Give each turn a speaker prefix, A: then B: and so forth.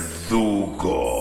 A: verdugo.